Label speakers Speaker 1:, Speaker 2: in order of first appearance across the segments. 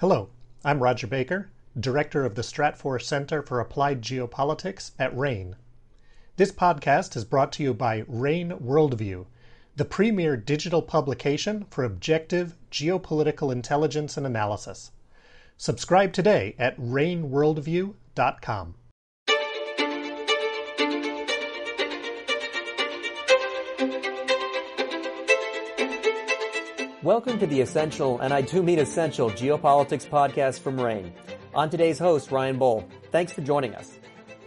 Speaker 1: Hello, I'm Roger Baker, Director of the Stratfor Center for Applied Geopolitics at RANE. This podcast is brought to you by RANE Worldview, the premier digital publication for objective geopolitical intelligence and analysis. Subscribe today at raneworldview.com.
Speaker 2: Welcome to the Essential, and I do mean Essential, Geopolitics podcast from RANE. On today's host, Ryan Bohl. Thanks for joining us.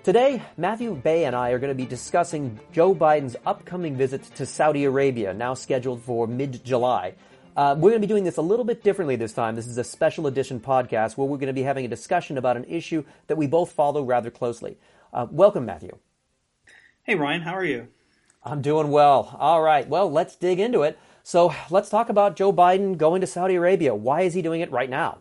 Speaker 2: Today, Matthew Bey and I are going to be discussing Joe Biden's upcoming visit to Saudi Arabia, now scheduled for mid-July. Uh, we're going to be doing this a little bit differently this time. This is a special edition podcast where we're going to be having a discussion about an issue that we both follow rather closely. Uh, welcome, Matthew.
Speaker 3: Hey, Ryan, how are you?
Speaker 2: I'm doing well. All right, well, let's dig into it. So let's talk about Joe Biden going to Saudi Arabia. Why is he doing it right now?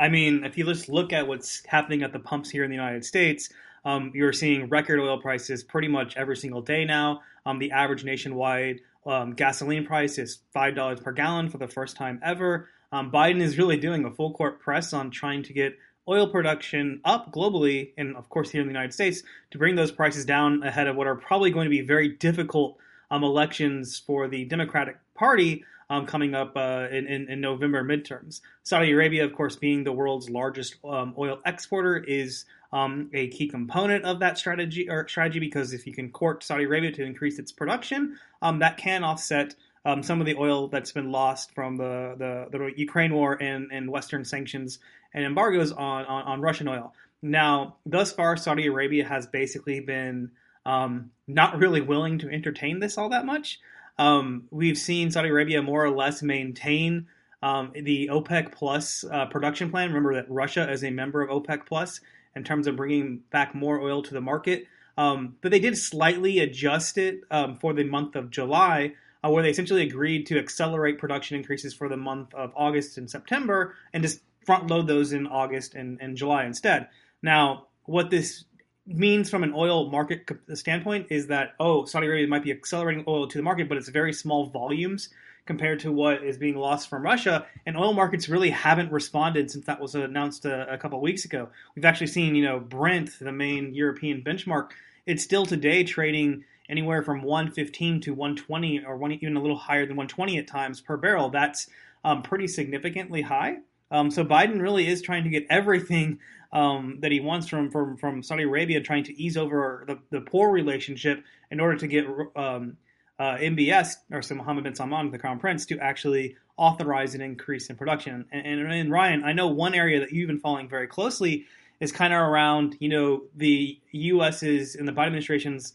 Speaker 3: I mean, if you just look at what's happening at the pumps here in the United States, um, you're seeing record oil prices pretty much every single day now. Um, the average nationwide um, gasoline price is $5 per gallon for the first time ever. Um, Biden is really doing a full court press on trying to get oil production up globally, and of course here in the United States, to bring those prices down ahead of what are probably going to be very difficult um, elections for the Democratic Party um, coming up uh, in, in, in, November midterms. Saudi Arabia, of course, being the world's largest um, oil exporter, is um, a key component of that strategy or strategy because if you can court Saudi Arabia to increase its production, um, that can offset um, some of the oil that's been lost from the, the, the, Ukraine war and, and Western sanctions and embargoes on, on, on Russian oil. Now, thus far, Saudi Arabia has basically been um, not really willing to entertain this all that much. Um, we've seen Saudi Arabia more or less maintain um, the OPEC Plus uh, production plan. Remember that Russia is a member of OPEC Plus in terms of bringing back more oil to the market. Um, but they did slightly adjust it um, for the month of July, uh, where they essentially agreed to accelerate production increases for the month of August and September and just front load those in August and, and July instead. Now, what this means from an oil market standpoint is that oh Saudi Arabia might be accelerating oil to the market but it's very small volumes compared to what is being lost from Russia and oil markets really haven't responded since that was announced a, a couple weeks ago. We've actually seen you know Brent the main European benchmark it's still today trading anywhere from 115 to 120 or one, even a little higher than 120 at times per barrel. That's um, pretty significantly high um, so Biden really is trying to get everything um, that he wants from, from from Saudi Arabia, trying to ease over the, the poor relationship in order to get um, uh, MBS or so Mohammed bin Salman, the crown prince, to actually authorize an increase in production. And, and, and Ryan, I know one area that you've been following very closely is kind of around you know the U.S.'s and the Biden administration's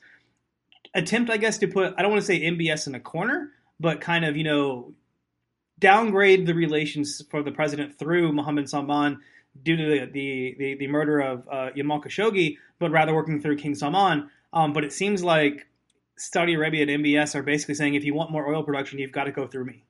Speaker 3: attempt, I guess, to put I don't want to say MBS in a corner, but kind of you know downgrade the relations for the president through Mohammed Salman due to the the, the, the murder of uh, Jamal Khashoggi, but rather working through King Salman. Um, but it seems like Saudi Arabia and MBS are basically saying if you want more oil production, you've got to go through me.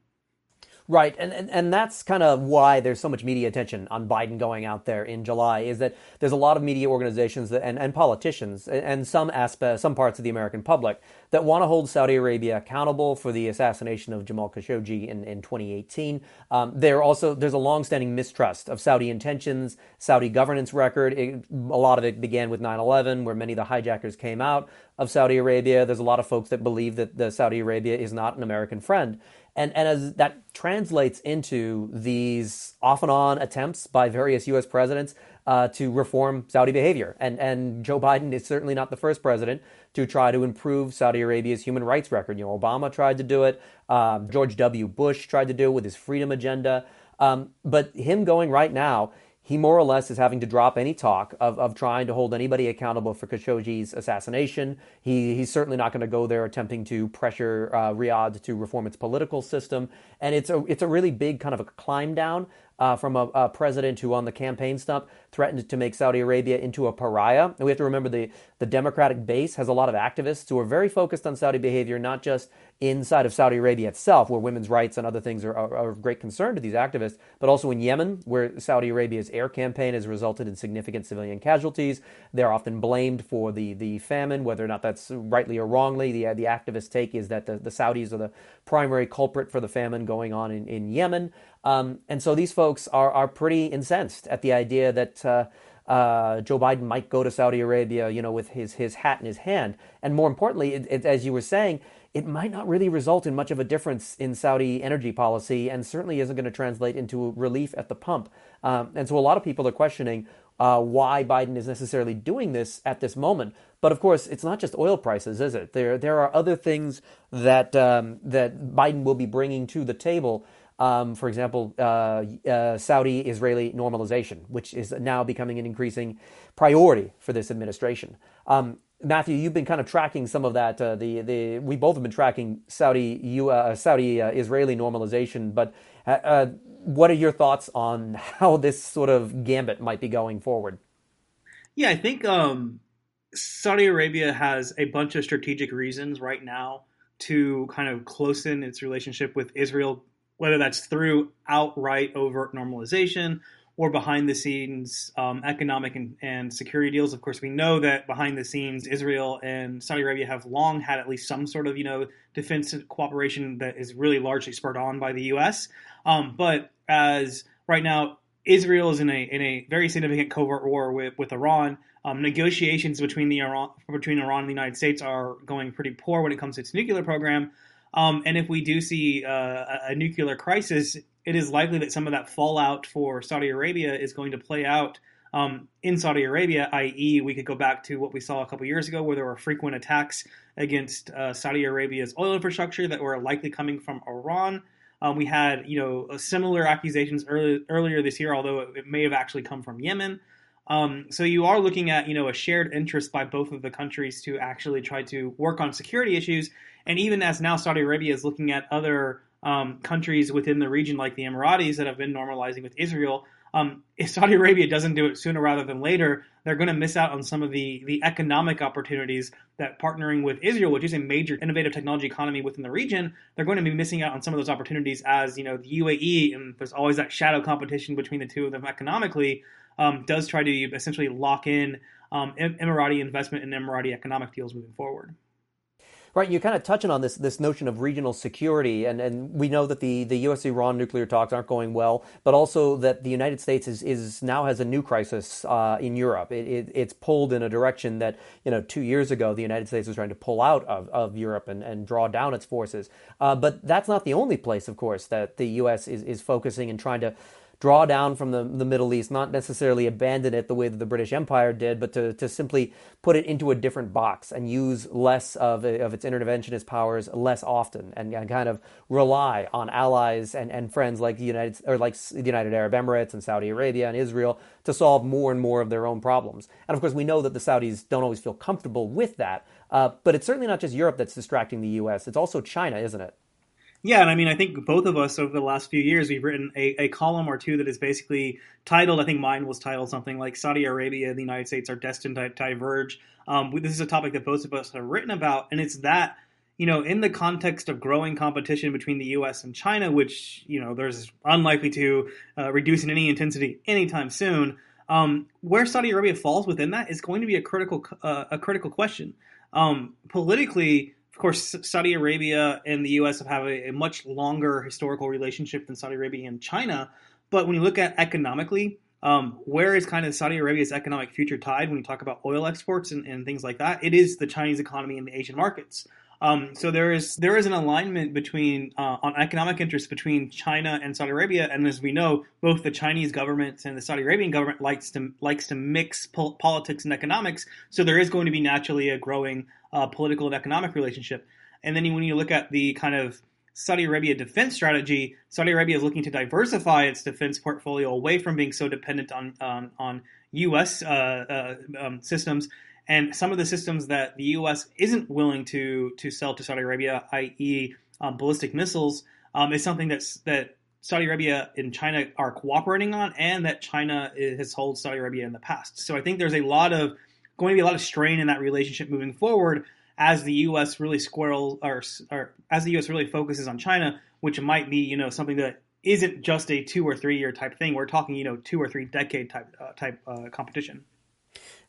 Speaker 2: Right, and, and and that's kind of why there's so much media attention on Biden going out there in July. Is that there's a lot of media organizations that, and and politicians and some aspect, some parts of the American public that want to hold Saudi Arabia accountable for the assassination of Jamal Khashoggi in, in 2018. Um, there also there's a longstanding mistrust of Saudi intentions, Saudi governance record. It, a lot of it began with 9/11, where many of the hijackers came out of Saudi Arabia. There's a lot of folks that believe that the Saudi Arabia is not an American friend. And, and as that translates into these off and on attempts by various U.S. presidents uh, to reform Saudi behavior. And, and Joe Biden is certainly not the first president to try to improve Saudi Arabia's human rights record. You know, Obama tried to do it. Um, George W. Bush tried to do it with his freedom agenda. Um, but him going right now he more or less is having to drop any talk of, of trying to hold anybody accountable for Khashoggi's assassination. He, he's certainly not going to go there attempting to pressure uh, Riyadh to reform its political system. And it's a, it's a really big kind of a climb down uh, from a, a, president who, on the campaign stump, threatened to make Saudi Arabia into a pariah. And we have to remember the, the Democratic base has a lot of activists who are very focused on Saudi behavior, not just inside of Saudi Arabia itself, where women's rights and other things are, are, are, of great concern to these activists, but also in Yemen, where Saudi Arabia's air campaign has resulted in significant civilian casualties. They're often blamed for the, the famine, whether or not that's rightly or wrongly. The, the activist take is that the, the Saudis are the primary culprit for the famine going on in, in Yemen. Um, and so these folks are, are pretty incensed at the idea that uh, uh, Joe Biden might go to Saudi Arabia, you know, with his, his hat in his hand. And more importantly, it, it, as you were saying, it might not really result in much of a difference in Saudi energy policy and certainly isn't going to translate into relief at the pump. Um, and so a lot of people are questioning uh, why Biden is necessarily doing this at this moment. But of course, it's not just oil prices, is it? There, there are other things that um, that Biden will be bringing to the table. Um, for example, uh, uh, Saudi-Israeli normalization, which is now becoming an increasing priority for this administration. Um, Matthew, you've been kind of tracking some of that. Uh, the the we both have been tracking Saudi uh, Saudi uh, Israeli normalization. But uh, uh, what are your thoughts on how this sort of gambit might be going forward?
Speaker 3: Yeah, I think um, Saudi Arabia has a bunch of strategic reasons right now to kind of closen its relationship with Israel, whether that's through outright overt normalization or behind the scenes um, economic and, and, security deals. Of course, we know that behind the scenes, Israel and Saudi Arabia have long had at least some sort of you know defense cooperation that is really largely spurred on by the U.S. Um, but as right now, Israel is in a in a very significant covert war with with Iran. Um, negotiations between the Iran between Iran and the United States are going pretty poor when it comes to its nuclear program. Um, and if we do see uh, a, nuclear crisis, it is likely that some of that fallout for Saudi Arabia is going to play out um, in Saudi Arabia, i.e., we could go back to what we saw a couple years ago, where there were frequent attacks against uh, Saudi Arabia's oil infrastructure that were likely coming from Iran. Um, we had, you know, similar accusations early, earlier this year, although it, it, may have actually come from Yemen. Um, so you are looking at, you know, a shared interest by both of the countries to actually try to work on security issues, and even as now Saudi Arabia is looking at other um, countries within the region, like the Emiratis, that have been normalizing with Israel. Um, if Saudi Arabia doesn't do it sooner rather than later, they're going to miss out on some of the the economic opportunities that partnering with Israel, which is a major innovative technology economy within the region, they're going to be missing out on some of those opportunities as you know the UAE and there's always that shadow competition between the two of them economically. Um, does try to essentially lock in um, Emirati investment and Emirati economic deals moving forward.
Speaker 2: Right, you're kind of touching on this this notion of regional security, and, and we know that the, the U.S. Iran nuclear talks aren't going well, but also that the United States is, is now has a new crisis uh, in Europe. It, it, it's pulled in a direction that you know two years ago the United States was trying to pull out of, of Europe and, and draw down its forces. Uh, but that's not the only place, of course, that the U.S. is, is focusing and trying to draw down from the, the Middle East, not necessarily abandon it the way that the British Empire did, but to, to simply put it into a different box and use less of, of its interventionist powers less often and, and kind of rely on allies and, and friends like the United or like the United Arab Emirates and Saudi Arabia and Israel to solve more and more of their own problems. And of course, we know that the Saudis don't always feel comfortable with that, uh, but it's certainly not just Europe that's distracting the U.S. It's also China, isn't it?
Speaker 3: Yeah, and I mean, I think both of us over the last few years, we've written a, a, column or two that is basically titled. I think mine was titled something like "Saudi Arabia and the United States are destined to diverge." Um, this is a topic that both of us have written about, and it's that you know, in the context of growing competition between the U.S. and China, which you know there's unlikely to uh, reduce in any intensity anytime soon. Um, where Saudi Arabia falls within that is going to be a critical uh, a critical question. Um, politically, of course, Saudi Arabia and the U.S. have a, a, much longer historical relationship than Saudi Arabia and China. But when you look at economically, um, where is kind of Saudi Arabia's economic future tied when you talk about oil exports and, and things like that? It is the Chinese economy and the Asian markets. Um, so there is there is an alignment between uh, on economic interests between China and Saudi Arabia, and as we know, both the Chinese government and the Saudi Arabian government likes to likes to mix po- politics and economics. So there is going to be naturally a growing uh, political and economic relationship. And then when you look at the kind of Saudi Arabia defense strategy, Saudi Arabia is looking to diversify its defense portfolio away from being so dependent on on, on U.S. Uh, uh, um, systems. And some of the systems that the U.S. isn't willing to to sell to Saudi Arabia, i.e., um, ballistic missiles, um, is something that's that Saudi Arabia and China are cooperating on, and that China has held Saudi Arabia in the past. So I think there's a lot of going to be a lot of strain in that relationship moving forward as the U.S. really squirrels or, or as the U.S. really focuses on China, which might be you know something that isn't just a two or three year type thing. We're talking you know two or three decade type uh, type uh, competition.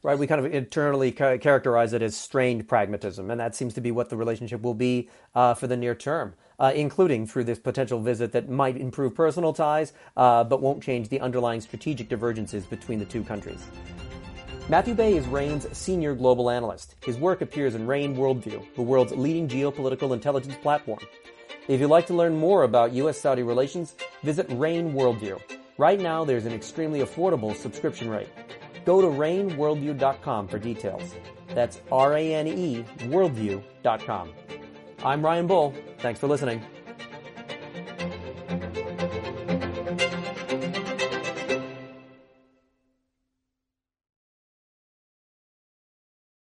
Speaker 2: Right, we kind of internally characterize it as strained pragmatism, and that seems to be what the relationship will be uh, for the near term. uh, including through this potential visit that might improve personal ties, uh, but won't change the underlying strategic divergences between the two countries. Matthew Bey is RANE's senior global analyst. His work appears in RANE Worldview, the world's leading geopolitical intelligence platform. If you'd like to learn more about U.S. Saudi relations, visit RANE Worldview. Right now, there's an extremely affordable subscription rate. Go to raneworldview.com for details. That's R A N E worldview.com. I'm Ryan Bohl. Thanks for listening.